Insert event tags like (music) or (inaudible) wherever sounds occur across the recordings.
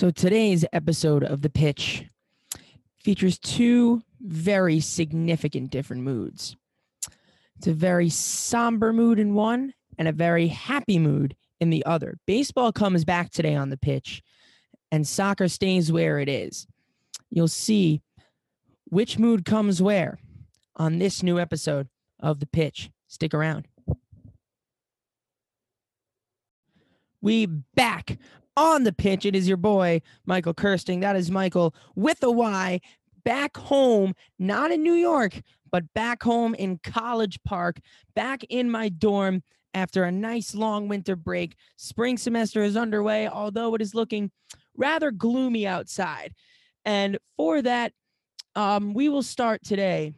So today's episode of The Pitch features two very significant different moods. It's a very somber mood in one and a very happy mood in the other. Baseball comes back today on the pitch and soccer stays where it is. You'll see which mood comes where on this new episode of The Pitch. Stick around. We back on the pitch. It is your boy, Michael Kirsting. That is Michael with a Y back home, not in New York, but back home in College Park, back in my dorm after a nice long winter break. Spring semester is underway, although it is looking rather gloomy outside. And for that, um, we will start today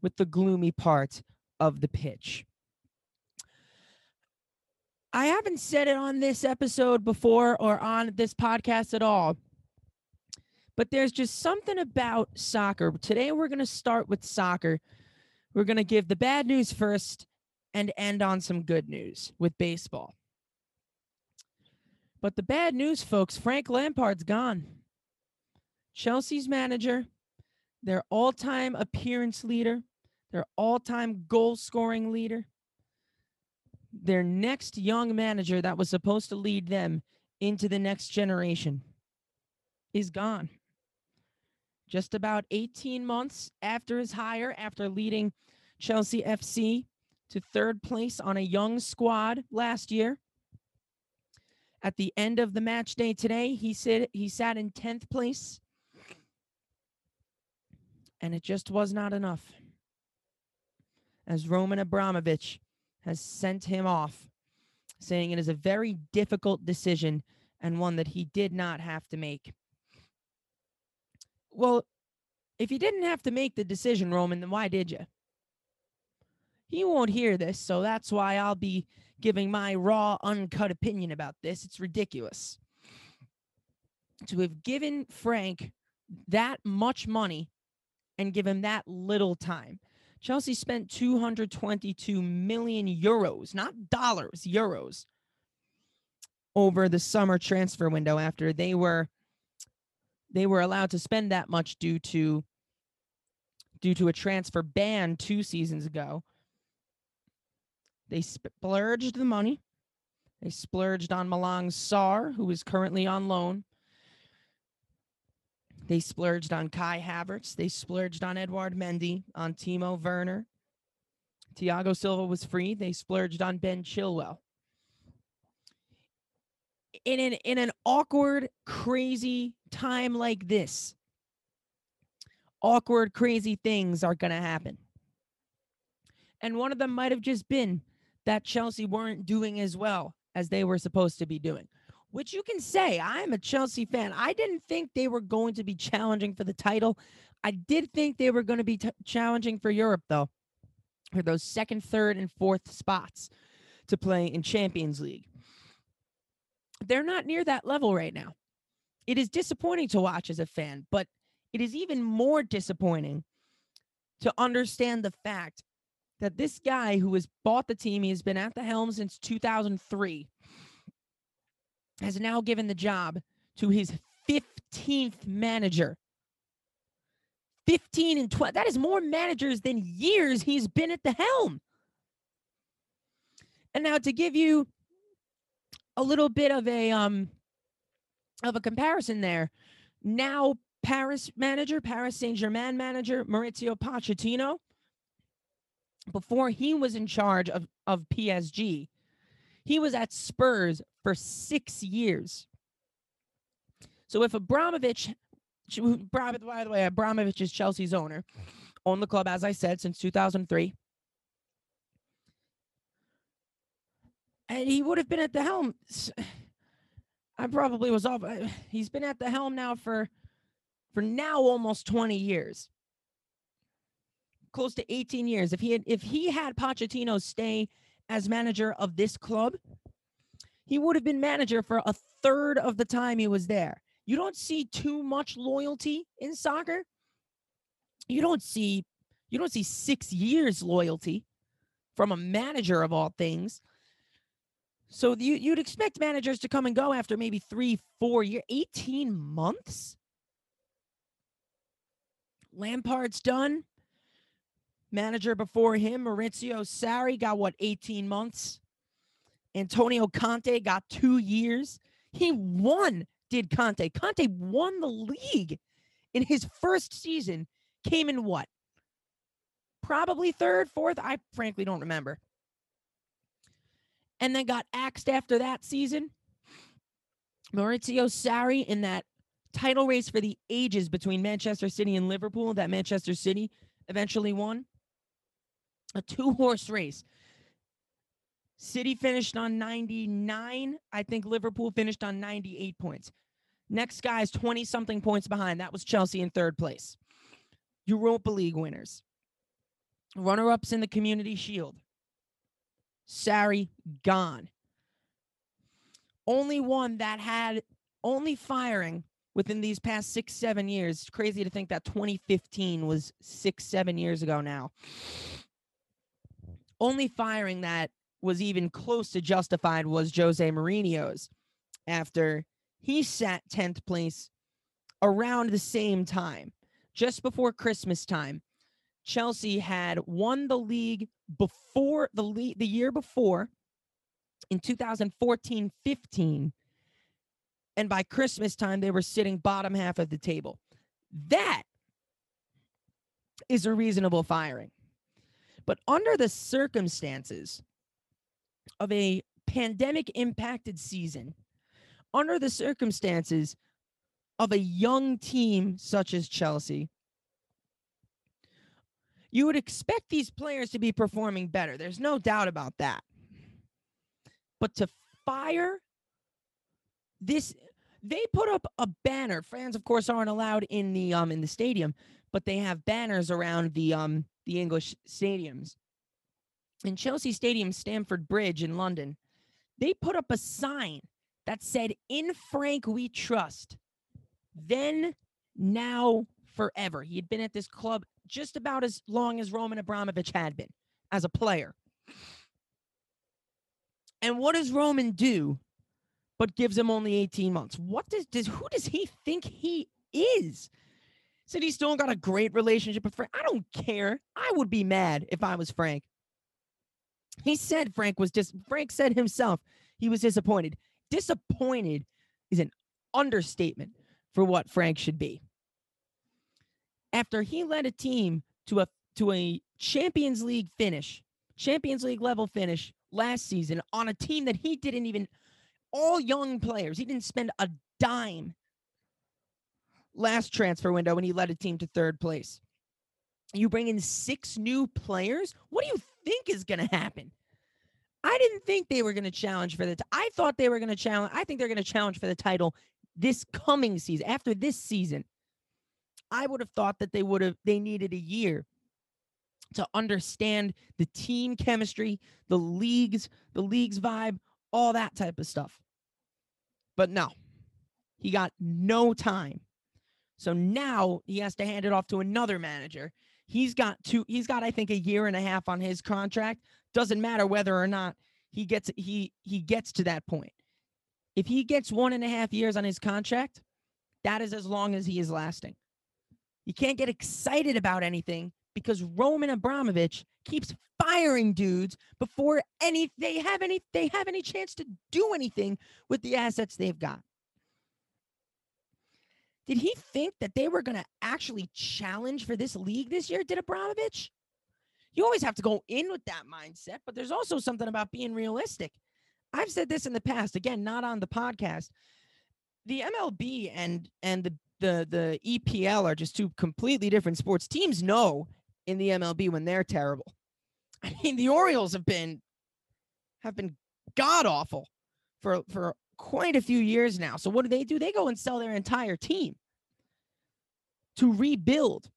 with the gloomy part of the pitch. I haven't said it on this episode before or on this podcast at all, but there's just something about soccer. Today, we're going to start with soccer. We're going to give the bad news first and end on some good news with baseball. But the bad news, folks Frank Lampard's gone. Chelsea's manager, their all time appearance leader, their all time goal scoring leader their next young manager that was supposed to lead them into the next generation is gone. Just about 18 months after his hire, after leading Chelsea FC to third place on a young squad last year. At the end of the match day today, he said he sat in 10th place. And it just was not enough. As Roman Abramovich has sent him off, saying it is a very difficult decision and one that he did not have to make. Well, if you didn't have to make the decision, Roman, then why did you? He won't hear this, so that's why I'll be giving my raw, uncut opinion about this. It's ridiculous. To have given Frank that much money and give him that little time. Chelsea spent 222 million euros, not dollars, euros, over the summer transfer window after they were they were allowed to spend that much due to due to a transfer ban 2 seasons ago. They splurged the money. They splurged on Malang Sarr, who is currently on loan. They splurged on Kai Havertz. They splurged on Edouard Mendy, on Timo Werner. Thiago Silva was free. They splurged on Ben Chilwell. In an in an awkward, crazy time like this, awkward, crazy things are gonna happen. And one of them might have just been that Chelsea weren't doing as well as they were supposed to be doing which you can say I'm a Chelsea fan. I didn't think they were going to be challenging for the title. I did think they were going to be t- challenging for Europe, though, for those second, third, and fourth spots to play in Champions League. They're not near that level right now. It is disappointing to watch as a fan, but it is even more disappointing to understand the fact that this guy who has bought the team, he has been at the helm since 2003 has now given the job to his 15th manager. 15 and 12. That is more managers than years he's been at the helm. And now to give you a little bit of a um of a comparison there. Now Paris manager, Paris Saint-Germain manager Mauricio Pochettino before he was in charge of of PSG, he was at Spurs for six years. So if Abramovich, by the way, Abramovich is Chelsea's owner, owned the club, as I said, since 2003. And he would have been at the helm. (sighs) I probably was off. Uh, he's been at the helm now for, for now almost 20 years, close to 18 years. If he had, if he had Pochettino stay as manager of this club, he would have been manager for a third of the time he was there. You don't see too much loyalty in soccer. You don't see you don't see 6 years loyalty from a manager of all things. So you, you'd expect managers to come and go after maybe three, four years, 18 months? Lampard's done. Manager before him, Maurizio Sarri, got what, 18 months? Antonio Conte got two years. He won, did Conte. Conte won the league in his first season. Came in what? Probably third, fourth. I frankly don't remember. And then got axed after that season. Maurizio Sarri in that title race for the ages between Manchester City and Liverpool that Manchester City eventually won. A two horse race. City finished on 99. I think Liverpool finished on 98 points. Next guy is 20 something points behind. That was Chelsea in third place. Europa League winners. Runner ups in the Community Shield. Sarri gone. Only one that had only firing within these past six, seven years. It's crazy to think that 2015 was six, seven years ago now. Only firing that was even close to justified was Jose Mourinho's after he sat 10th place around the same time, just before Christmas time. Chelsea had won the league before the league the year before in 2014-15 and by Christmas time they were sitting bottom half of the table. That is a reasonable firing. But under the circumstances of a pandemic impacted season, under the circumstances of a young team such as Chelsea, you would expect these players to be performing better. There's no doubt about that. But to fire this they put up a banner. Fans, of course, aren't allowed in the um in the stadium, but they have banners around the um the English stadiums. In Chelsea Stadium, Stamford Bridge in London, they put up a sign that said, In Frank we trust. Then, now, forever. He had been at this club just about as long as Roman Abramovich had been as a player. And what does Roman do but gives him only 18 months? What does, does who does he think he is? Said he's still got a great relationship with Frank. I don't care. I would be mad if I was Frank. He said Frank was just Frank said himself he was disappointed. Disappointed is an understatement for what Frank should be. After he led a team to a to a Champions League finish, Champions League level finish last season on a team that he didn't even all young players. He didn't spend a dime last transfer window when he led a team to third place. You bring in six new players. What do you think is going to happen? I didn't think they were going to challenge for the. T- I thought they were going to challenge. I think they're going to challenge for the title this coming season. After this season, I would have thought that they would have. They needed a year to understand the team chemistry, the leagues, the league's vibe, all that type of stuff. But no, he got no time. So now he has to hand it off to another manager. He's got two. He's got, I think, a year and a half on his contract. Doesn't matter whether or not he gets he he gets to that point. If he gets one and a half years on his contract, that is as long as he is lasting. You can't get excited about anything because Roman Abramovich keeps firing dudes before any they have any they have any chance to do anything with the assets they've got. Did he think that they were going to actually challenge for this league this year? Did Abramovich? You always have to go in with that mindset, but there's also something about being realistic. I've said this in the past, again, not on the podcast. The MLB and and the the the EPL are just two completely different sports. Teams know in the MLB when they're terrible. I mean, the Orioles have been have been god awful for for quite a few years now. So what do they do? They go and sell their entire team to rebuild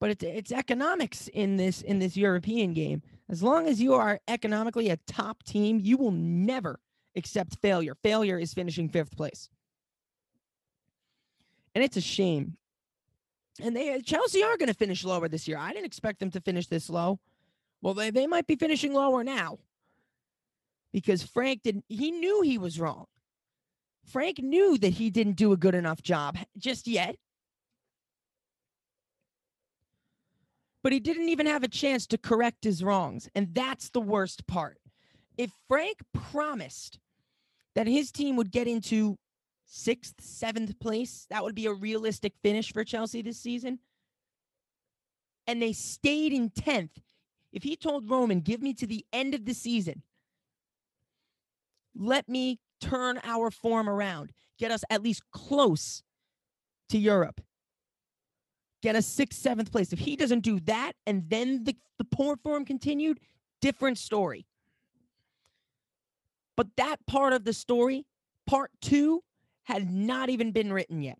but it's it's economics in this in this European game. As long as you are economically a top team, you will never accept failure. Failure is finishing fifth place. And it's a shame. And they Chelsea are going to finish lower this year. I didn't expect them to finish this low. Well, they, they might be finishing lower now. Because Frank didn't, he knew he was wrong. Frank knew that he didn't do a good enough job just yet. But he didn't even have a chance to correct his wrongs. And that's the worst part. If Frank promised that his team would get into sixth, seventh place, that would be a realistic finish for Chelsea this season. And they stayed in 10th. If he told Roman, give me to the end of the season, let me turn our form around, get us at least close to Europe, get us sixth, seventh place. If he doesn't do that and then the, the poor form continued, different story. But that part of the story, part two, had not even been written yet.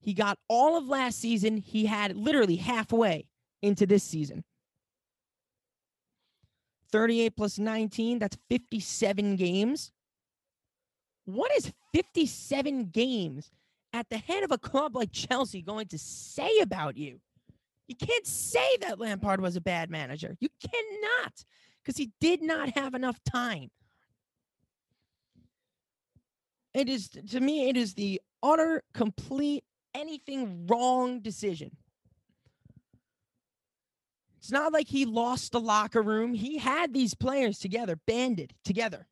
He got all of last season. He had literally halfway into this season. 38 plus 19, that's 57 games. What is 57 games at the head of a club like Chelsea going to say about you? You can't say that Lampard was a bad manager. You cannot, because he did not have enough time. It is, to me, it is the utter, complete, anything wrong decision. It's not like he lost the locker room. He had these players together, banded together.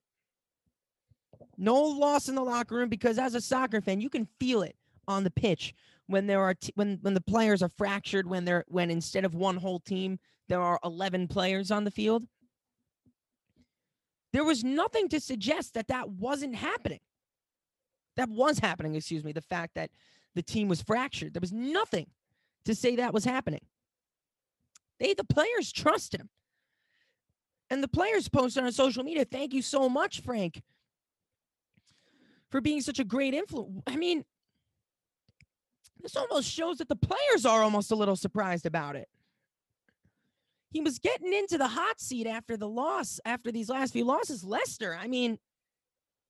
No loss in the locker room because as a soccer fan, you can feel it on the pitch when there are t- when when the players are fractured when they're when instead of one whole team there are 11 players on the field. There was nothing to suggest that that wasn't happening. That was happening, excuse me, the fact that the team was fractured. There was nothing to say that was happening. They the players trust him. And the players posted on social media, thank you so much, Frank, for being such a great influence. I mean, this almost shows that the players are almost a little surprised about it. He was getting into the hot seat after the loss, after these last few losses. Leicester, I mean,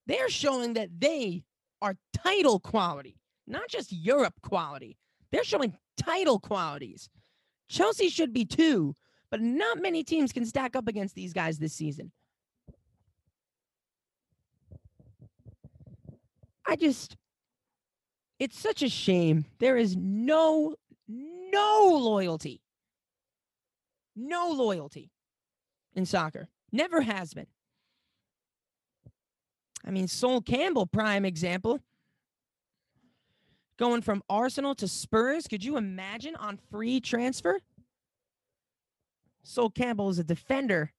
they're showing that they are title quality, not just Europe quality. They're showing title qualities. Chelsea should be two, but not many teams can stack up against these guys this season. I just, it's such a shame. There is no, no loyalty, no loyalty in soccer. Never has been. I mean, Sol Campbell, prime example. Going from Arsenal to Spurs. Could you imagine on free transfer? Sol Campbell is a defender.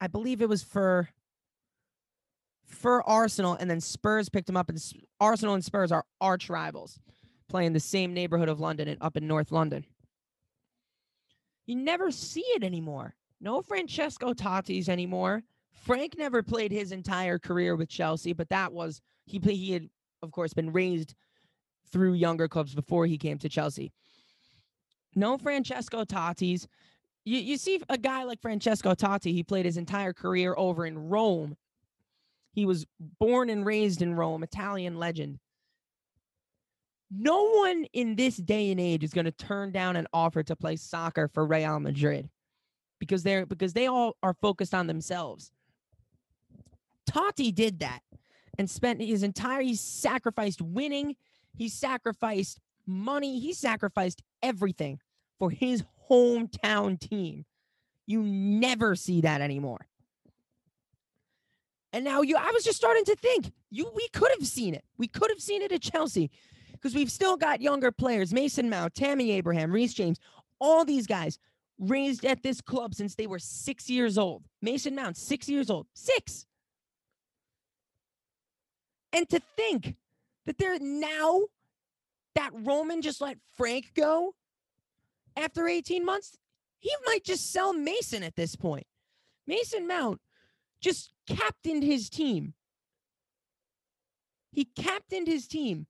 I believe it was for for Arsenal, and then Spurs picked him up. And Arsenal and Spurs are arch rivals, playing the same neighborhood of London and up in North London. You never see it anymore. No Francesco Totti's anymore. Frank never played his entire career with Chelsea, but that was he. He had, of course, been raised through younger clubs before he came to Chelsea. No Francesco Totti's. You, you see a guy like Francesco Totti, he played his entire career over in Rome. He was born and raised in Rome, Italian legend. No one in this day and age is going to turn down an offer to play soccer for Real Madrid because they're because they all are focused on themselves. Totti did that and spent his entire he sacrificed winning he sacrificed money, he sacrificed everything for his hometown team. You never see that anymore. And now you I was just starting to think, you we could have seen it. We could have seen it at Chelsea because we've still got younger players, Mason Mount, Tammy Abraham, Reece James, all these guys raised at this club since they were 6 years old. Mason Mount, 6 years old. 6. And to think that they're now that Roman just let Frank go after 18 months, he might just sell Mason at this point. Mason Mount just captained his team. He captained his team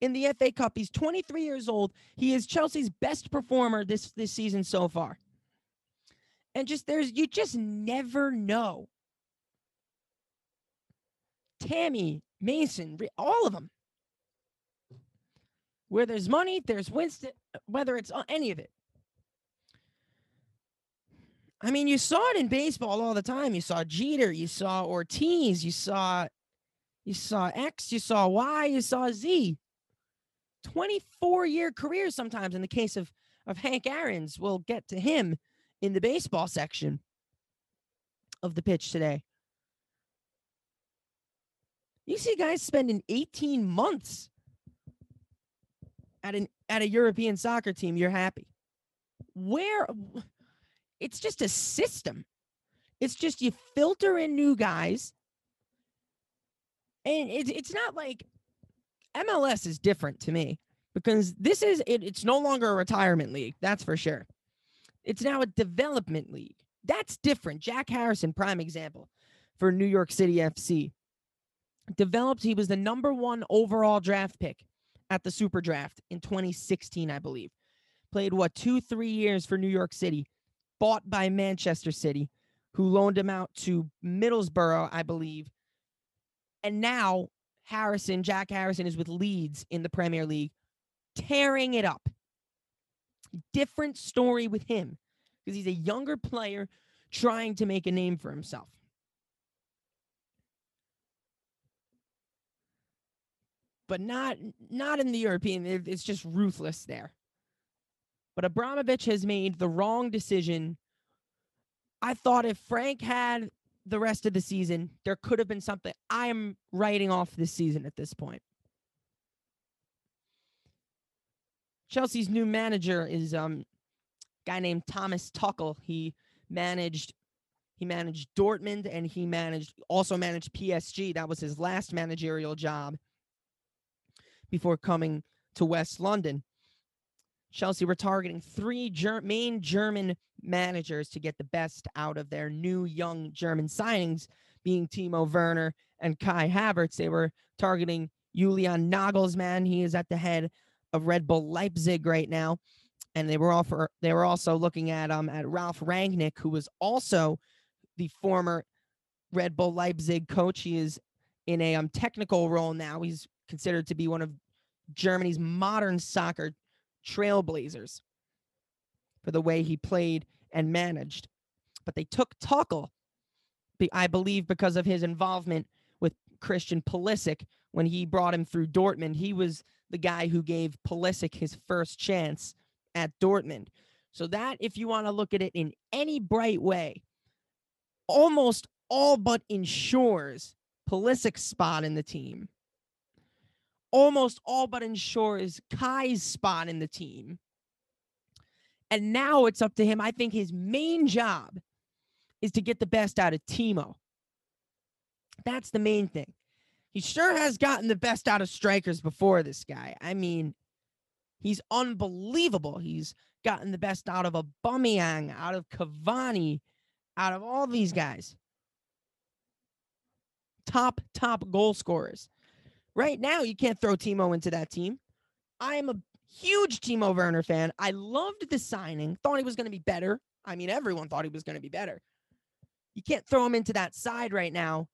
in the FA Cup. He's 23 years old. He is Chelsea's best performer this this season so far. And just there's you just never know. Tammy, Mason, all of them. Where there's money, there's Winston, whether it's uh, any of it. I mean, you saw it in baseball all the time. You saw Jeter, you saw Ortiz, you saw you saw X, you saw Y, you saw Z. 24 year careers sometimes in the case of of Hank Aaron's. We'll get to him in the baseball section of the pitch today. You see guys spending 18 months at an at a European soccer team, you're happy. Where it's just a system. It's just you filter in new guys. And it's it's not like MLS is different to me because this is it, it's no longer a retirement league, that's for sure. It's now a development league. That's different. Jack Harrison, prime example for New York City FC. Developed, he was the number one overall draft pick at the Super Draft in 2016, I believe. Played what, two, three years for New York City, bought by Manchester City, who loaned him out to Middlesbrough, I believe. And now Harrison, Jack Harrison, is with Leeds in the Premier League, tearing it up. Different story with him because he's a younger player trying to make a name for himself. But not not in the European. It's just ruthless there. But Abramovich has made the wrong decision. I thought if Frank had the rest of the season, there could have been something. I am writing off this season at this point. Chelsea's new manager is um guy named Thomas Tuchel. He managed he managed Dortmund and he managed also managed PSG. That was his last managerial job before coming to West London. Chelsea were targeting three ger- main German managers to get the best out of their new young German signings, being Timo Werner and Kai Havertz. They were targeting Julian Nagelsmann. He is at the head of Red Bull Leipzig right now, and they were offer they were also looking at um at Ralf Rangnick, who was also the former Red Bull Leipzig coach. He is in a um technical role now. He's considered to be one of Germany's modern soccer trailblazers for the way he played and managed. But they took Tuchel, I believe, because of his involvement with Christian Pulisic when he brought him through Dortmund. He was the guy who gave Pulisic his first chance at Dortmund. So that, if you want to look at it in any bright way, almost all but ensures Pulisic's spot in the team almost all but ensures Kai's spot in the team. And now it's up to him. I think his main job is to get the best out of Timo. That's the main thing. He sure has gotten the best out of strikers before this guy. I mean, he's unbelievable. He's gotten the best out of Aubameyang, out of Cavani, out of all these guys. Top, top goal scorers. Right now, you can't throw Timo into that team. I am a huge Timo Werner fan. I loved the signing, thought he was going to be better. I mean, everyone thought he was going to be better. You can't throw him into that side right now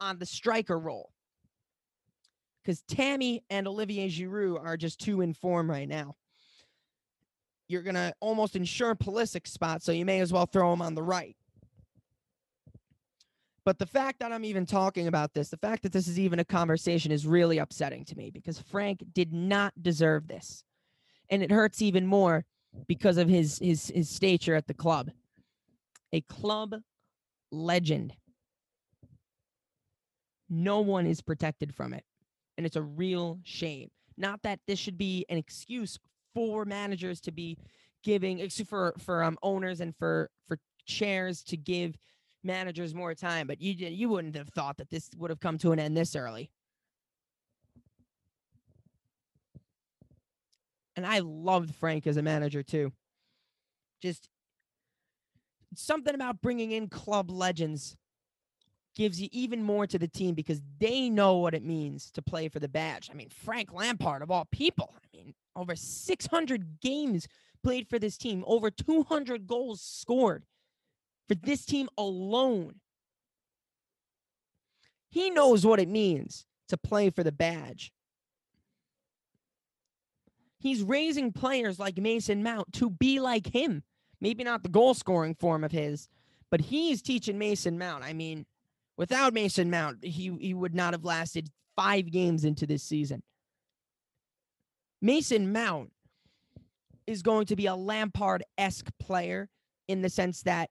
on the striker role because Tammy and Olivier Giroud are just too in form right now. You're going to almost ensure Pulisic spot, so you may as well throw him on the right. But the fact that I'm even talking about this, the fact that this is even a conversation is really upsetting to me because Frank did not deserve this. And it hurts even more because of his his his stature at the club. A club legend. No one is protected from it. And it's a real shame. Not that this should be an excuse for managers to be giving for for um owners and for for chairs to give managers more time, but you did, you wouldn't have thought that this would have come to an end this early. And I loved Frank as a manager too. Just something about bringing in club legends gives you even more to the team because they know what it means to play for the badge. I mean, Frank Lampard, of all people, I mean, over 600 games played for this team, over 200 goals scored for this team alone. He knows what it means to play for the badge. He's raising players like Mason Mount to be like him. Maybe not the goal scoring form of his, but he's teaching Mason Mount. I mean, without Mason Mount, he he would not have lasted five games into this season. Mason Mount is going to be a Lampard esque player in the sense that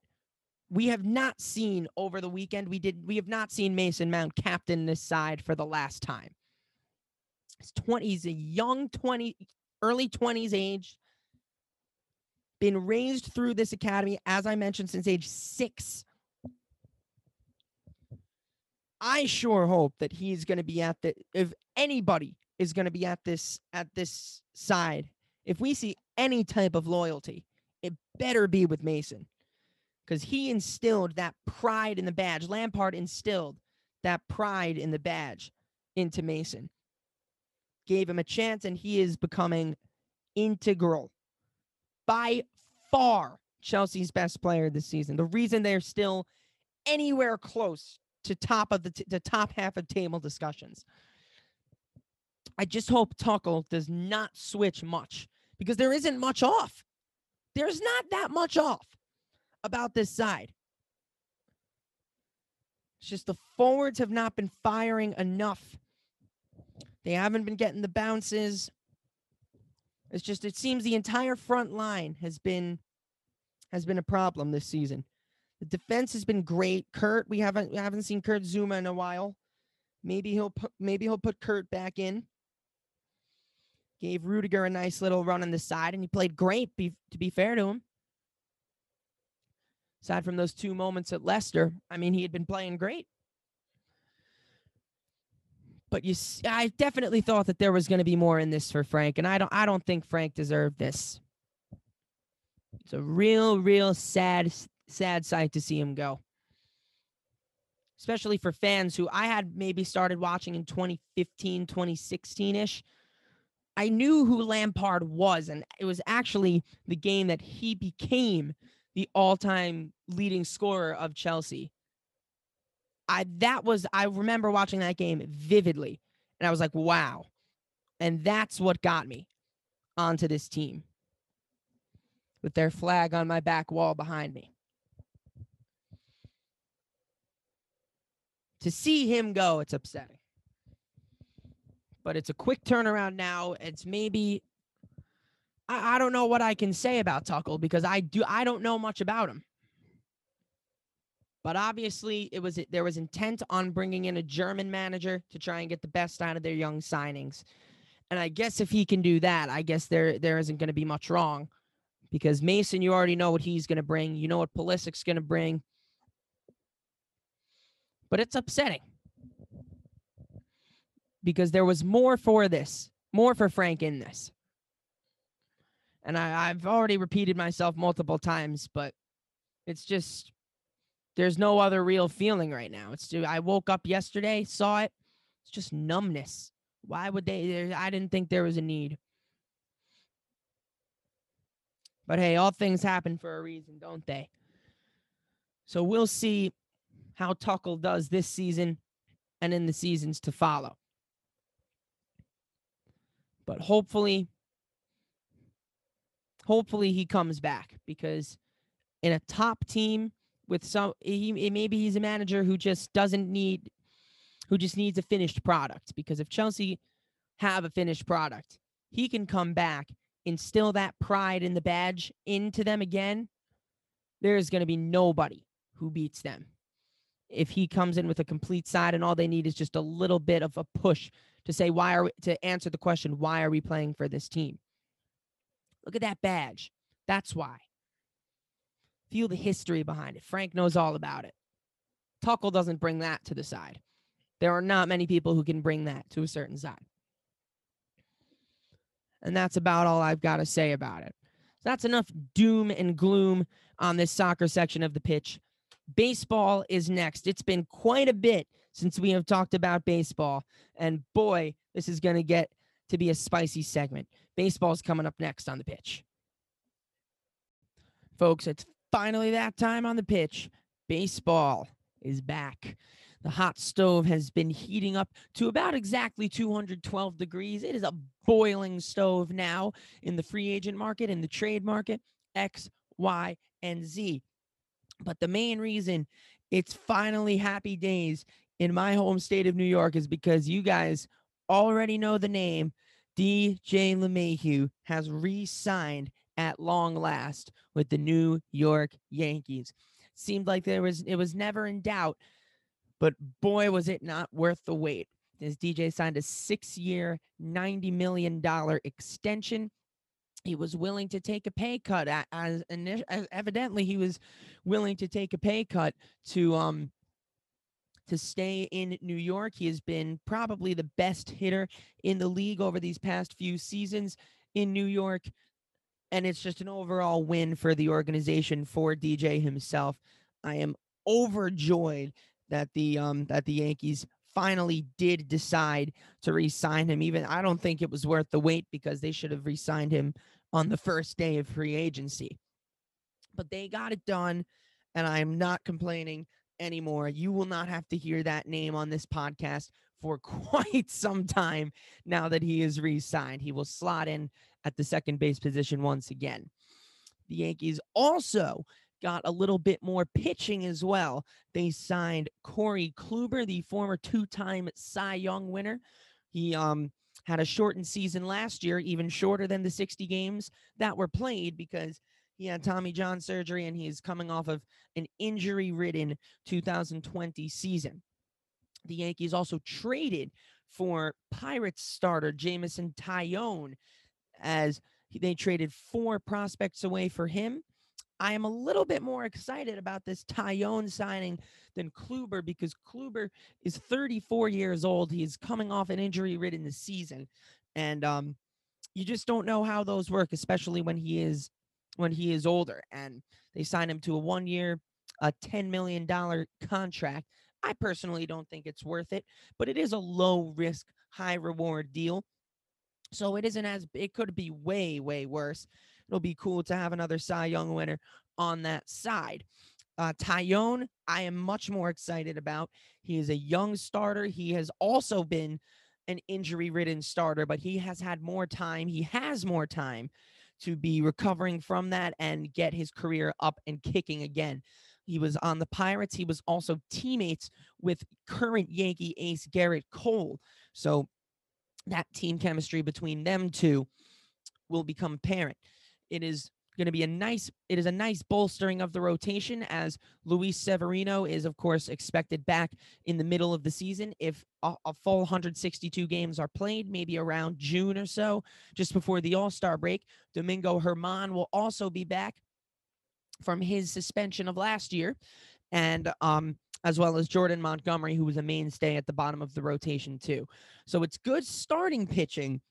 we have not seen over the weekend. We did. We have not seen Mason Mount captain this side for the last time. He's twenty. He's a young twenty, early twenties age. Been raised through this academy, as I mentioned, since age six. I sure hope that he's going to be at the. If anybody is going to be at this at this side, if we see any type of loyalty, it better be with Mason because he instilled that pride in the badge. Lampard instilled that pride in the badge into Mason, gave him a chance, and he is becoming integral by far Chelsea's best player this season. The reason they're still anywhere close to top of the, t- the top half of table discussions. I just hope Tuchel does not switch much because there isn't much off. There's not that much off about this side. It's just the forwards have not been firing enough. They haven't been getting the bounces. It's just it seems the entire front line has been has been a problem this season. The defense has been great. Kurt, we haven't we haven't seen Kurt Zouma in a while. Maybe he'll put maybe he'll put Kurt back in. Gave Rudiger a nice little run on the side, and he played great. Be, to be fair to him, aside from those two moments at Leicester, I mean, he had been playing great. But you, see, I definitely thought that there was going to be more in this for Frank, and I don't, I don't think Frank deserved this. It's a real, real sad, sad sight to see him go. Especially for fans who I had maybe started watching in 2015, 2016 ish. I knew who Lampard was, and it was actually the game that he became the all-time leading scorer of Chelsea. I that was I remember watching that game vividly, and I was like, wow. And that's what got me onto this team with their flag on my back wall behind me. To see him go, it's upsetting but it's a quick turnaround now. It's maybe I, I don't know what I can say about Tuchel because I do I don't know much about him. But obviously, it was there was intent on bringing in a German manager to try and get the best out of their young signings. And I guess if he can do that, I guess there there isn't going to be much wrong because Mason, you already know what he's going to bring. You know what Pulisic's going to bring. But it's upsetting because there was more for this, more for Frank in this. And I, I've already repeated myself multiple times, but it's just there's no other real feeling right now. It's I woke up yesterday, saw it. It's just numbness. Why would they? I didn't think there was a need. But hey, all things happen for a reason, don't they? So we'll see how Tuchel does this season and in the seasons to follow. But hopefully, hopefully he comes back because in a top team with some, he maybe he's a manager who just doesn't need, who just needs a finished product. Because if Chelsea have a finished product, he can come back, instill that pride in the badge into them again. There's going to be nobody who beats them if he comes in with a complete side and all they need is just a little bit of a push to say why are we to answer the question why are we playing for this team look at that badge. That's why. Feel the history behind it. Frank knows all about it. Tuchel doesn't bring that to the side. There are not many people who can bring that to a certain side. And that's about all i've got to say about it. So that's enough doom and gloom on this soccer section of the pitch. Baseball is next. It's been quite a bit since we have talked about baseball. And boy, this is going to get to be a spicy segment. Baseball's coming up next on the pitch. Folks, it's finally that time on the pitch. Baseball is back. The hot stove has been heating up to about exactly 212 degrees. It is a boiling stove now in the free agent market, in the trade market, X, Y, and Z. But the main reason it's finally happy days in my home state of New York is because you guys already know the name. DJ LeMahieu has re signed at long last with the New York Yankees. Seemed like there was it was never in doubt, but boy was it not worth the wait. As DJ signed a 6-year, 90 million dollar extension he was willing to take a pay cut as, as, evidently he was willing to take a pay cut to um to stay in New York. He has been probably the best hitter in the league over these past few seasons in New York. And it's just an overall win for the organization for DJ himself. I am overjoyed that the um that the Yankees finally did decide to re-sign him. Even I don't think it was worth the wait because they should have re-signed him on the first day of free agency. But they got it done, and I am not complaining anymore. You will not have to hear that name on this podcast for (laughs) quite some time now that he is re signed. He will slot in at the second base position once again. The Yankees also got a little bit more pitching as well. They signed Corey Kluber, the former two time Cy Young winner. He um, had a shortened season last year, even shorter than the 60 games that were played because he had Tommy John surgery and he's coming off of an injury ridden 2020 season. The Yankees also traded for Pirates starter Jameson Taillon as they traded four prospects away for him. I am a little bit more excited about this Taillon signing than Kluber because Kluber is 34 years old. He is coming off an injury ridden season. And um, you just don't know how those work, especially when he is when he is older. And they signed him to a one year, a $10 million contract. I personally don't think it's worth it, but it is a low risk, high reward deal. So it isn't as it could be way, way worse. It'll be cool to have another Cy Young winner on that side. Uh, Taillon, I am much more excited about. He is a young starter. He has also been an injury ridden starter, but he has had more time. He has more time to be recovering from that and get his career up and kicking again. He was on the Pirates. He was also teammates with current Yankee ace Gerrit Cole. So that team chemistry between them two will become apparent. It is going to be a nice it is a nice bolstering of the rotation as Luis Severino is of course expected back in the middle of the season. If a, a, full 162 games are played maybe around June or so just before the All-Star break Domingo Germán will also be back from his suspension of last year. And um as well as Jordan Montgomery who was a mainstay at the bottom of the rotation too. So it's good starting pitching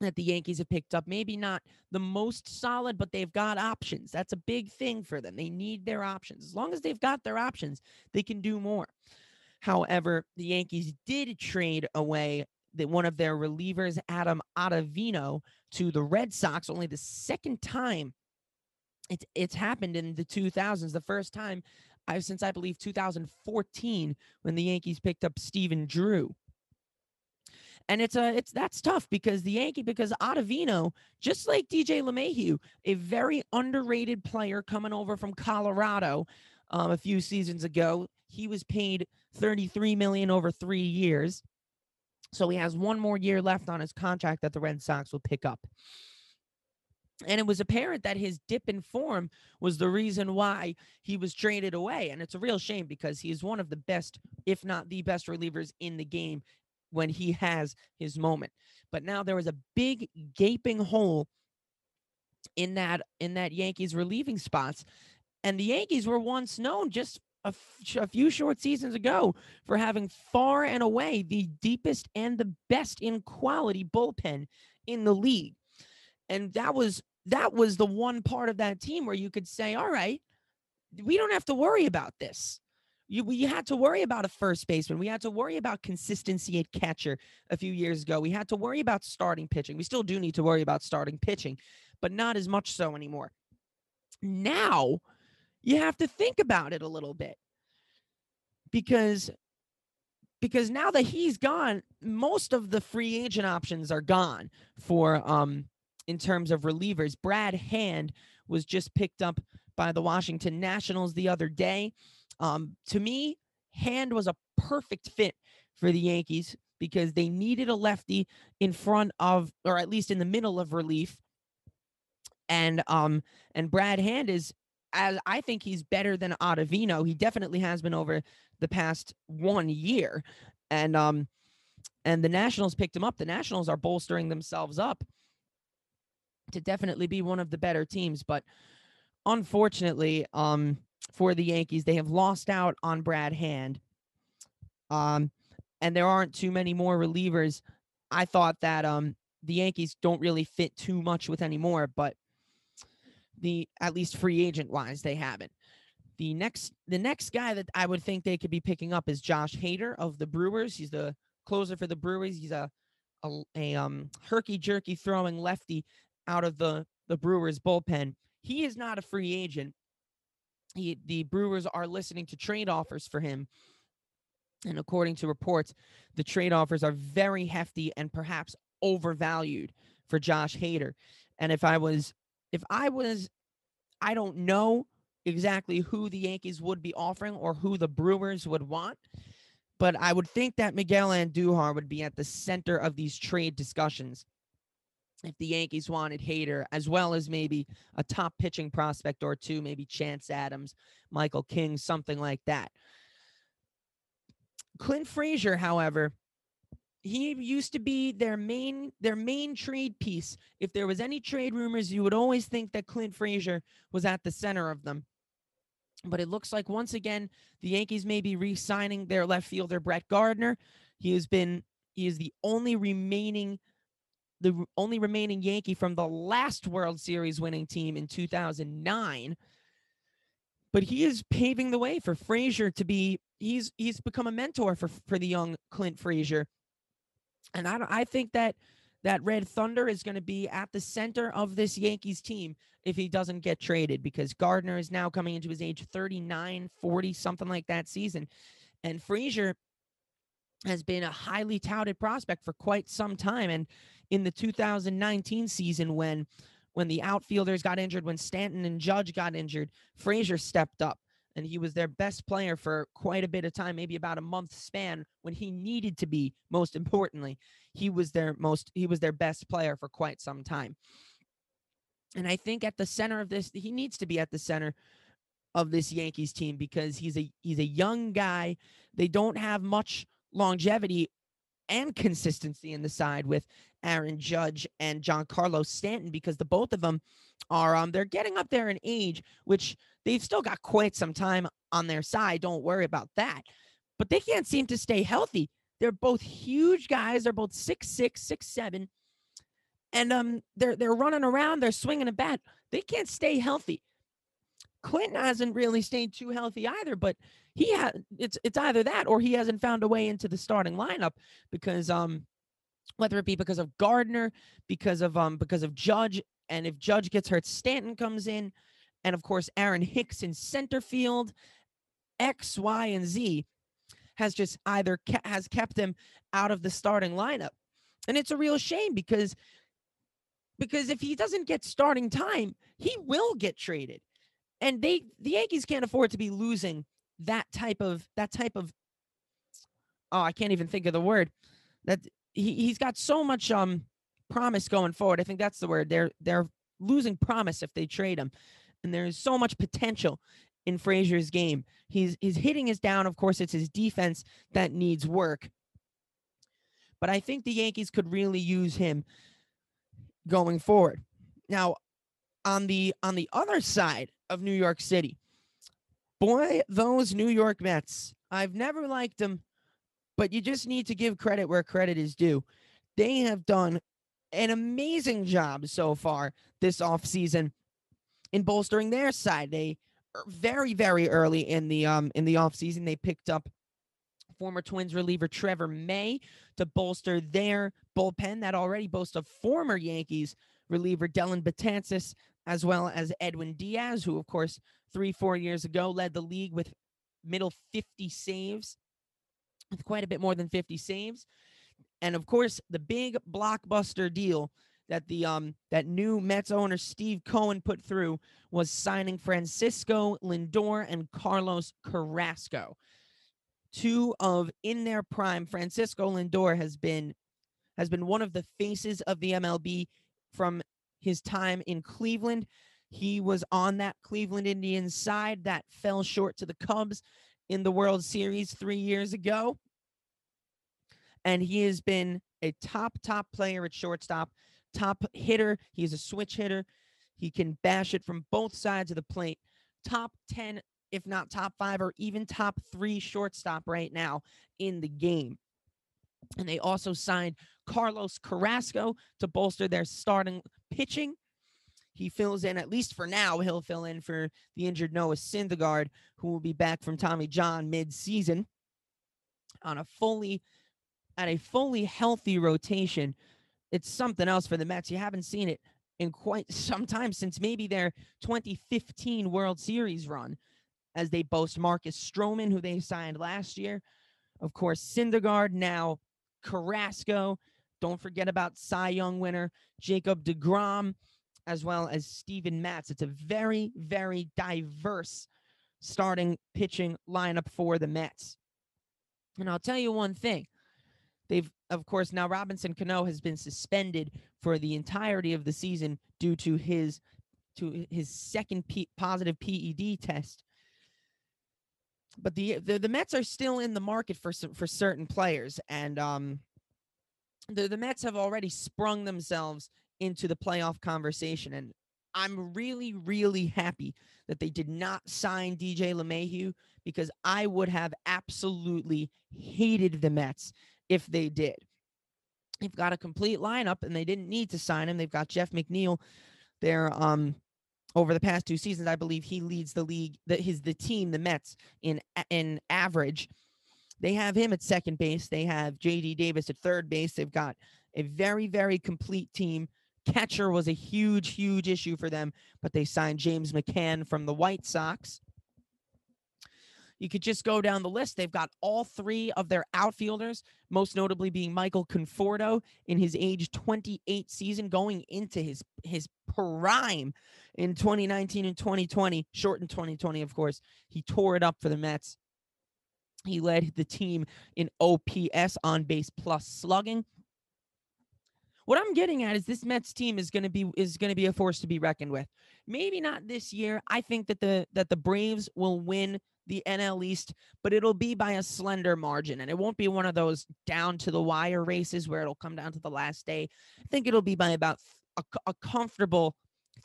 that the Yankees have picked up. Maybe not the most solid, but they've got options. That's a big thing for them. They need their options. As long as they've got their options, they can do more. However, the Yankees did trade away the, one of their relievers, Adam Ottavino, to the Red Sox. Only the second time it's it's happened in the 2000s. The first time I've since I believe 2014 when the Yankees picked up Stephen Drew and it's a it's that's tough because the Yankee because Ottavino, just like DJ LeMahieu, a very underrated player coming over from Colorado um, a few seasons ago. He was paid 33 million over three years. So he has one more year left on his contract that the Red Sox will pick up. And it was apparent that his dip in form was the reason why he was traded away. And it's a real shame because he is one of the best, if not the best relievers in the game when he has his moment. But now there was a big gaping hole in that in that Yankees relieving spots, and the Yankees were once known just a, f- a few short seasons ago for having far and away the deepest and the best in quality bullpen in the league. And that was that was the one part of that team where you could say, all right, we don't have to worry about this. You, we had to worry about a first baseman. We had to worry about consistency at catcher a few years ago. We had to worry about starting pitching. We still do need to worry about starting pitching, but not as much so anymore. Now you have to think about it a little bit because because now that he's gone, most of the free agent options are gone for um in terms of relievers. Brad Hand was just picked up by the Washington Nationals the other day. Um, to me, Hand was a perfect fit for the Yankees because they needed a lefty in front of, or at least in the middle of relief. And um, and Brad Hand is as I think he's better than Ottavino. He definitely has been over the past one year. And um and the Nationals picked him up. The Nationals are bolstering themselves up to definitely be one of the better teams, but unfortunately, um for the Yankees, they have lost out on Brad Hand. Um and there aren't too many more relievers. I thought that um the Yankees don't really fit too much with anymore, but the at least free agent wise, they haven't. The next the next guy that I would think they could be picking up is Josh Hader of the Brewers. He's the closer for the Brewers. He's a a, a um herky jerky throwing lefty out of the the Brewers bullpen. He is not a free agent. He, the Brewers are listening to trade offers for him. And according to reports, the trade offers are very hefty and perhaps overvalued for Josh Hader. And if I was if I was, I don't know exactly who the Yankees would be offering or who the Brewers would want, but I would think that Miguel Andujar would be at the center of these trade discussions if the Yankees wanted Hader, as well as maybe a top pitching prospect or two, maybe Chance Adams, Michael King, something like that. Clint Frazier, however, he used to be their main their main trade piece. If there was any trade rumors, you would always think that Clint Frazier was at the center of them. But it looks like once again the Yankees may be re-signing their left fielder Brett Gardner. He has been he is the only remaining the only remaining Yankee from the last World Series winning team in 2009. But he is paving the way for Frazier to be he's he's become a mentor for for the young Clint Frazier and I, I think that that Red Thunder is going to be at the center of this Yankees team if he doesn't get traded because Gardner is now coming into his age 39, 40, something like that season. And Frazier has been a highly touted prospect for quite some time. And in the 2019 season, when when the outfielders got injured, when Stanton and Judge got injured, Frazier stepped up and he was their best player for quite a bit of time, maybe about a month span when he needed to be. Most importantly, he was their most he was their best player for quite some time. And I think at the center of this, he needs to be at the center of this Yankees team because he's a he's a young guy. They don't have much longevity and consistency in the side with Aaron Judge and Giancarlo Stanton because the both of them are um they're getting up there in age, which they've still got quite some time on their side. Don't worry about that. But they can't seem to stay healthy. They're both huge guys. They're both six six, six seven, and um they're they're running around. They're swinging a bat. They can't stay healthy. Clinton hasn't really stayed too healthy either, but he had it's it's either that or he hasn't found a way into the starting lineup because um whether it be because of Gardner, because of um because of Judge, and if Judge gets hurt, Stanton comes in, and of course Aaron Hicks in center field, X, Y, and Z has just either ke- has kept him out of the starting lineup, and it's a real shame because because if he doesn't get starting time, he will get traded, and they the Yankees can't afford to be losing that type of that type of oh I can't even think of the word that he, he's got so much um promise going forward. I think that's the word. They're they're losing promise if they trade him. And there's so much potential in Frazier's game. He's his hitting is down. Of course, it's his defense that needs work. But I think the Yankees could really use him going forward. Now, on the on the other side of New York City, boy, those New York Mets. I've never liked them, but you just need to give credit where credit is due. They have done an amazing job so far this offseason in bolstering their side. They er, very, very early in the um in the offseason, they picked up former Twins reliever Trevor May to bolster their bullpen that already boasts of former Yankees reliever Dellin Betances, as well as Edwin Diaz, who, of course, three, four years ago led the league with middle 50 saves, with quite a bit more than 50 saves. And of course, the big blockbuster deal that the um that new Mets owner Steve Cohen put through was signing Francisco Lindor and Carlos Carrasco. Two of in their prime, Francisco Lindor has been has been one of the faces of the MLB from his time in Cleveland. He was on that Cleveland Indians side that fell short to the Cubs in the World Series 3 years ago. And he has been a top top player at shortstop top hitter. He's a switch hitter. He can bash it from both sides of the plate. Top 10, if not top five, or even top three shortstop right now in the game. And they also signed Carlos Carrasco to bolster their starting pitching. He fills in, at least for now, he'll fill in for the injured Noah Syndergaard, who will be back from Tommy John mid-season on a fully at a fully healthy rotation it's something else for the Mets. You haven't seen it in quite (laughs) some time since maybe their 2015 World Series run, as they boast Marcus Stroman, who they signed last year. Of course, Syndergaard, now Carrasco. Don't forget about Cy Young winner Jacob DeGrom, as well as Steven Matz. It's a very, very diverse starting pitching lineup for the Mets. And I'll tell you one thing They've, of course, now Robinson Cano has been suspended for the entirety of the season due to his to his second P- positive PED test. But the, the the Mets are still in the market for for certain players, and um, the the Mets have already sprung themselves into the playoff conversation, and I'm really really happy that they did not sign DJ LeMahieu because I would have absolutely hated the Mets if they did. They've got a complete lineup and they didn't need to sign him. They've got Jeff McNeil there um over the past two seasons. I believe he leads the league that the team, the Mets, in in average. They have him at second base. They have JD Davis at third base. They've got a very, very complete team. Catcher was a huge, huge issue for them, but they signed James McCann from the White Sox. You could just go down the list. They've got all three of their outfielders, most notably being Michael Conforto in his age 28 season, going into his his prime in 2019 and 2020, short in 2020, of course. He tore it up for the Mets. He led the team in OPS on base plus slugging. What I'm getting at is this Mets team is going to be is going to be a force to be reckoned with. Maybe not this year. I think that the that the Braves will win the NL East, but it'll be by a slender margin. And it won't be one of those down to the wire races where it'll come down to the last day. I think it'll be by about a, a comfortable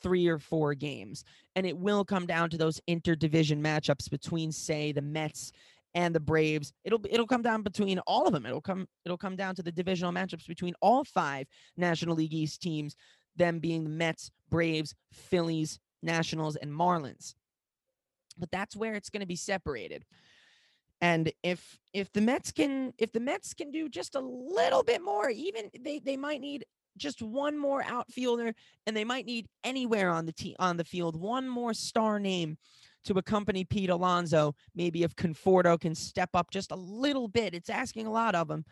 three or four games. And it will come down to those interdivision matchups between, say, the Mets and the Braves. It'll it'll come down between all of them. It'll come it'll come down to the divisional matchups between all five National League East teams, them being the Mets, Braves, Phillies, Nationals, and Marlins but that's where it's going to be separated. And if if the Mets can if the Mets can do just a little bit more, even they they might need just one more outfielder, and they might need anywhere on the t- on the field one more star name to accompany Pete Alonso. Maybe if Conforto can step up just a little bit, it's asking a lot of him.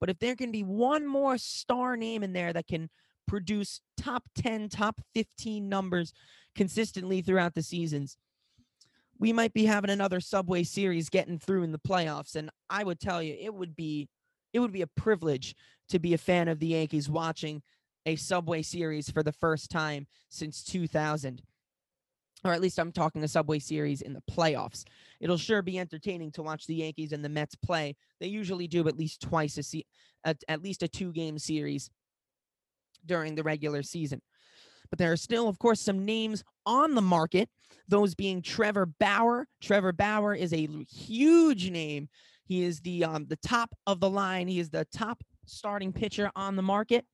But if there can be one more star name in there that can produce top 10, top 15 numbers consistently throughout the seasons, we might be having another Subway series getting through in the playoffs. And I would tell you, it would be it would be a privilege to be a fan of the Yankees watching a Subway series for the first time since 2000. Or at least I'm talking a Subway series in the playoffs. It'll sure be entertaining to watch the Yankees and the Mets play. They usually do at least twice a se- at, at least a two game series during the regular season. But there are still, of course, some names on the market, those being Trevor Bauer. Trevor Bauer is a huge name. He is the um, the top of the line. He is the top starting pitcher on the market.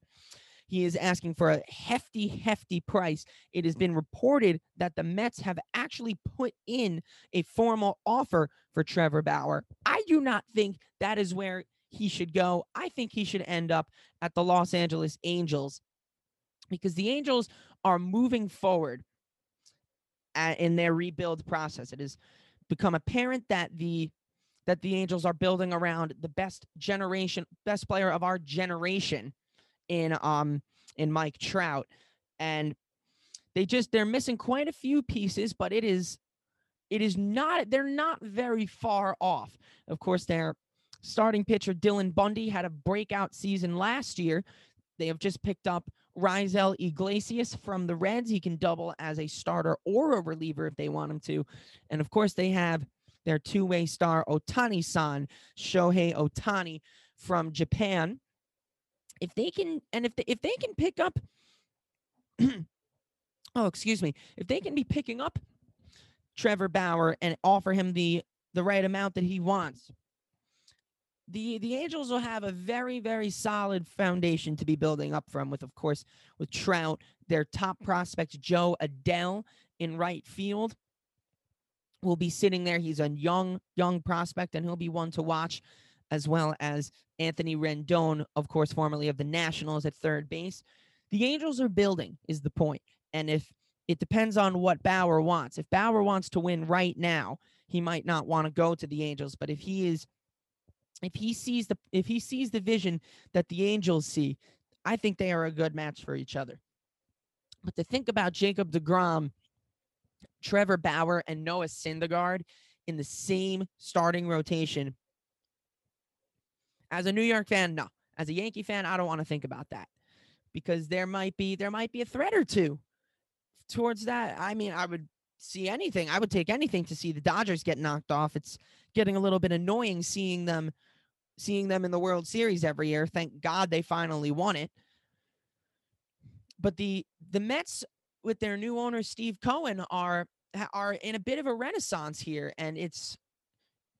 He is asking for a hefty, hefty price. It has been reported that the Mets have actually put in a formal offer for Trevor Bauer. I do not think that is where he should go. I think he should end up at the Los Angeles Angels because the Angels are moving forward at, in their rebuild process. It has become apparent that the that the Angels are building around the best generation, best player of our generation in um in Mike Trout. And they just they're missing quite a few pieces, but it is it is not they're not very far off. Of course, their starting pitcher Dylan Bundy had a breakout season last year. They have just picked up Raisel Iglesias from the Reds. He can double as a starter or a reliever if they want him to. And of course, they have their two way star Ohtani san, Shohei Ohtani from Japan. If they can, and if they, if they can pick up, (clears throat) oh, excuse me, if they can be picking up Trevor Bauer and offer him the the right amount that he wants, the the Angels will have a very very solid foundation to be building up from. With of course with Trout, their top mm-hmm. prospect Jo Adell in right field will be sitting there. He's a young young prospect, and he'll be one to watch, as well as Anthony Rendon, of course, formerly of the Nationals at third base. The Angels are building, is the point, and if it depends on what Bauer wants. If Bauer wants to win right now, he might not want to go to the Angels, but if he is if he sees the if he sees the vision that the Angels see, I think they are a good match for each other. But to think about Jacob DeGrom, Trevor Bauer, and Noah Syndergaard in the same starting rotation. As a New York fan, no. As a Yankee fan, I don't want to think about that because there might be there might be a threat or two towards that. I mean, I would see anything. I would take anything to see the Dodgers get knocked off. It's getting a little bit annoying seeing them seeing them in the World Series every year. Thank God they finally won it. But the the Mets with their new owner Steve Cohen are are in a bit of a renaissance here and it's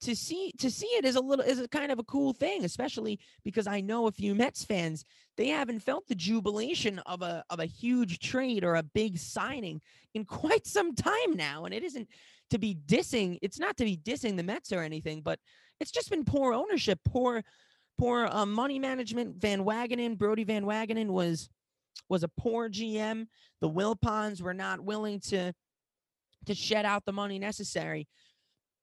to see to see it is a little is a kind of a cool thing especially because I know a few Mets fans they haven't felt the jubilation of a of a huge trade or a big signing in (laughs) quite some time now and it isn't to be dissing it's not to be dissing the Mets or anything but it's just been poor ownership, poor, poor uh, money management. Van Wagenen, Brodie Van Wagenen was was a poor GM. The Wilpons were not willing to to shed out the money necessary.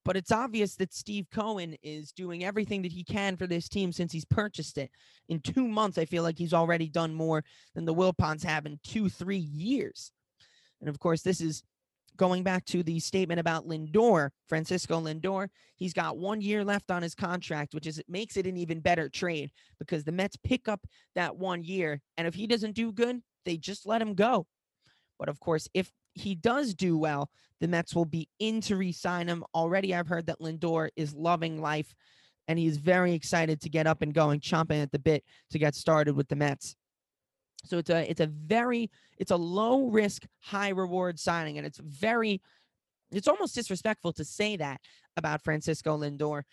But it's obvious that Steve Cohen is doing everything that he can for this team since he's purchased it. In two months, I feel like he's already done more than the Wilpons have in two, three years. And of course, this is going back to the statement about Lindor, Francisco Lindor, he's got one year left on his contract, which is it makes it an even better trade because the Mets pick up that one year, and if he doesn't do good, they just let him go. But of course, if he does do well, the Mets will be in to re-sign him. Already, I've heard that Lindor is loving life, and he's very excited to get up and going, chomping at the bit to get started with the Mets. So it's a it's a very it's a low risk, high reward signing, and it's very it's almost disrespectful to say that about Francisco Lindor.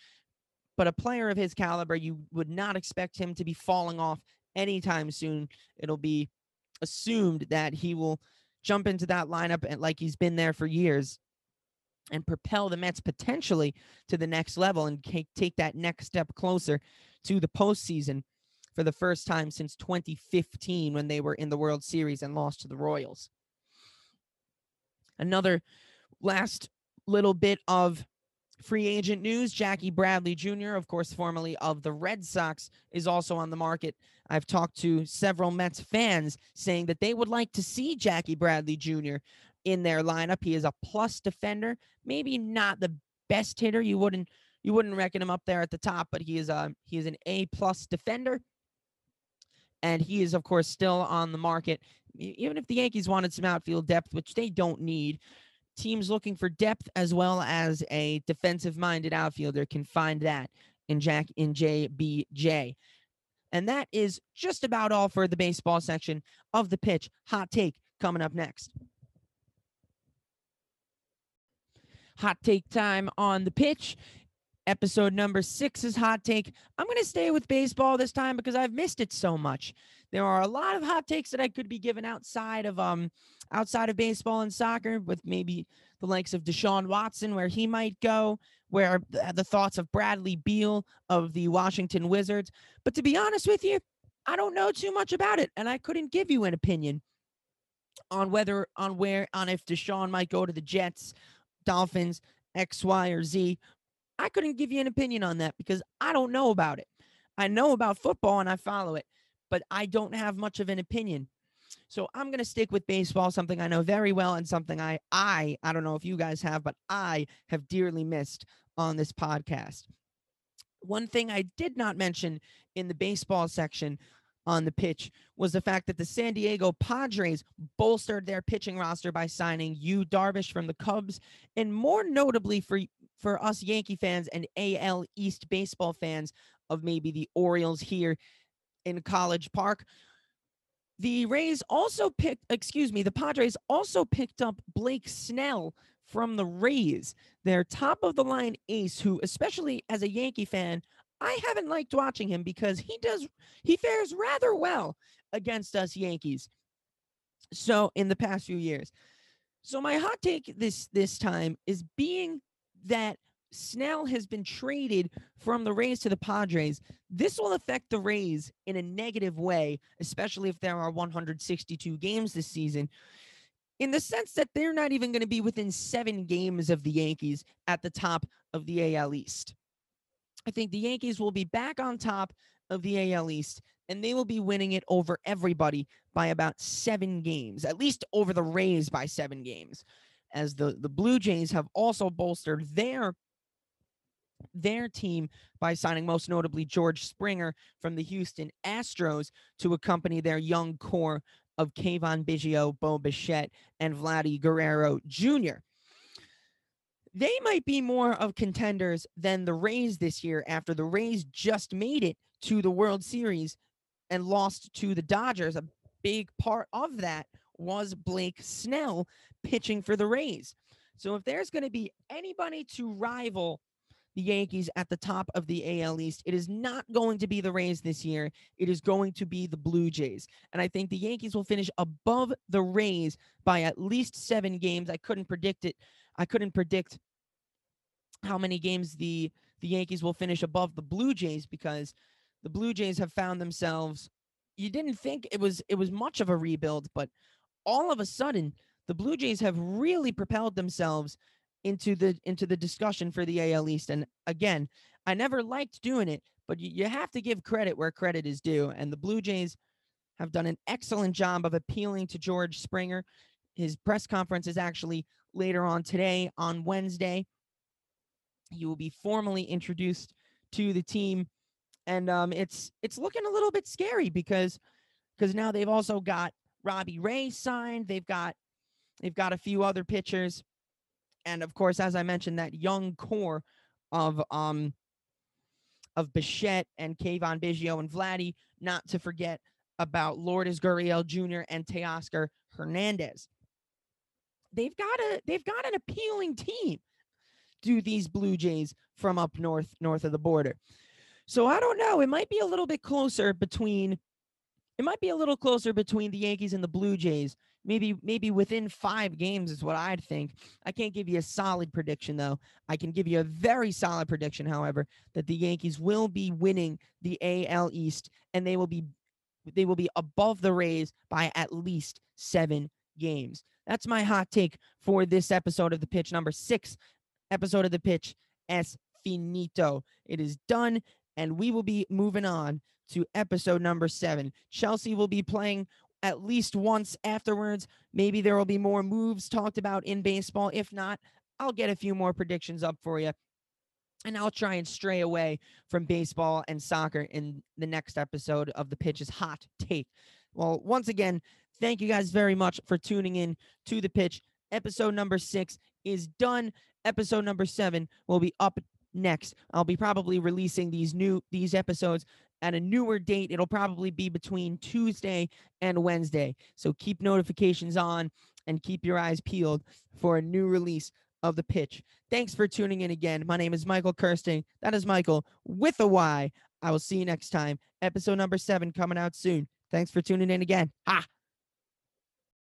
But a player of his caliber, you would not expect him to be falling off anytime soon. It'll be assumed that he will jump into that lineup and like he's been there for years and propel the Mets potentially to the next level and take that next step closer to the postseason for the first time since 2015 when they were in the World Series and lost to the Royals. Another last little bit of free agent news Jackie Bradley Jr., of course, formerly of the Red Sox, is also on the market. I've talked to several Mets fans saying that they would like to see Jackie Bradley Jr. in their lineup. He is a plus defender, maybe not the best hitter. You wouldn't you wouldn't reckon him up there at the top, but he is a he is an A plus defender and he is, of course, still on the market. Even if the Yankees wanted some outfield depth, which they don't need, teams looking for depth as well as a defensive-minded outfielder can find that in Jack in JBJ. And that is just about all for the baseball section of the pitch. Hot take coming up next. Hot take time on the pitch episode number six is hot take. I'm going to stay with baseball this time because I've missed it so much. There are a lot of hot takes that I could be given outside of um outside of baseball and soccer, with maybe the likes of Deshaun Watson, where he might go, where the thoughts of Bradley Beal of the Washington Wizards. But to be honest with you, I don't know too much about it, and I couldn't give you an opinion on whether on where on if Deshaun might go to the Jets, Dolphins, X, Y, or Z. I couldn't give you an opinion on that because I don't know about it. I know about football and I follow it, but I don't have much of an opinion. So I'm going to stick with baseball, something I know very well and something I I I don't know if you guys have, but I have dearly missed on this podcast. One thing I did not mention in the baseball section on the pitch was the fact that the San Diego Padres bolstered their pitching roster by signing Yu Darvish from the Cubs, and more notably for for us Yankee fans and AL East baseball fans of maybe the Orioles here in College Park. The Rays also picked, excuse me, the Padres also picked up Blake Snell from the Rays, their top of the line ace, who, especially as a Yankee fan, I haven't liked watching him because he does he fares rather well against us Yankees. So in the past few years. So my hot take this this time is being that Snell has been traded from the Rays to the Padres. This will affect the Rays in a negative way, especially if there are 162 games this season, in the sense that they're not even going to be within seven games of the Yankees at the top of the AL East. I think the Yankees will be back on top of the AL East, and they will be winning it over everybody by about seven games, at least over the Rays by seven games. As the, the Blue Jays have also bolstered their their team by signing most notably George Springer from the Houston Astros to accompany their young core of Cavan Biggio, Bo Bichette, and Vladdy Guerrero Jr they might be more of contenders than the Rays this year after the Rays just made it to the World Series and lost to the Dodgers. A big part of that was Blake Snell pitching for the Rays. So if there's going to be anybody to rival the Yankees at the top of the AL East, it is not going to be the Rays this year. It is going to be the Blue Jays. And I think the Yankees will finish above the Rays by at least seven games. I couldn't predict it. I couldn't predict how many games the the Yankees will finish above the Blue Jays because the Blue Jays have found themselves you didn't think it was it was much of a rebuild but all of a sudden the Blue Jays have really propelled themselves into the into the discussion for the AL East. And again I never liked doing it but you, have to give credit where credit is due. And the Blue Jays have done an excellent job of appealing to George Springer. His press conference is actually later on today on Wednesday. He will be formally introduced to the team, and um, it's it's looking a little bit scary because because now they've also got Robbie Ray signed. They've got they've got a few other pitchers, and of course, as I mentioned, that young core of um of Bichette and Cavan Biggio and Vladdy, not to forget about Lourdes Gurriel Jr. and Teoscar Hernandez. They've got a they've got an appealing team do these Blue Jays from up north, north of the border. So I don't know. It might be a little bit closer between. It might be a little closer between the Yankees and the Blue Jays. Maybe, maybe within five games is what I'd think. I can't give you a solid prediction though. I can give you a very solid prediction, however, that the Yankees will be winning the AL East and they will be they will be above the Rays by at least seven games. That's my hot take for this episode of the pitch number six episode of The Pitch es finito. It is done, and we will be moving on to episode number seven. Chelsea will be playing at least once afterwards. Maybe there will be more moves talked about in baseball. If not, I'll get a few more predictions up for you. And I'll try and stray away from baseball and soccer in the next episode of The Pitch's Hot Take. Well, once again, thank you guys very much for tuning in to The Pitch. Episode number six is done episode number seven will be up next. I'll be probably releasing these new these episodes at a newer date. It'll probably be between Tuesday and Wednesday. So keep notifications on and keep your eyes peeled for a new release of the pitch. Thanks for tuning in again. My name is Michael Kirsting. That is Michael with a Y. I will see you next time. Episode number seven coming out soon. Thanks for tuning in again. Ha!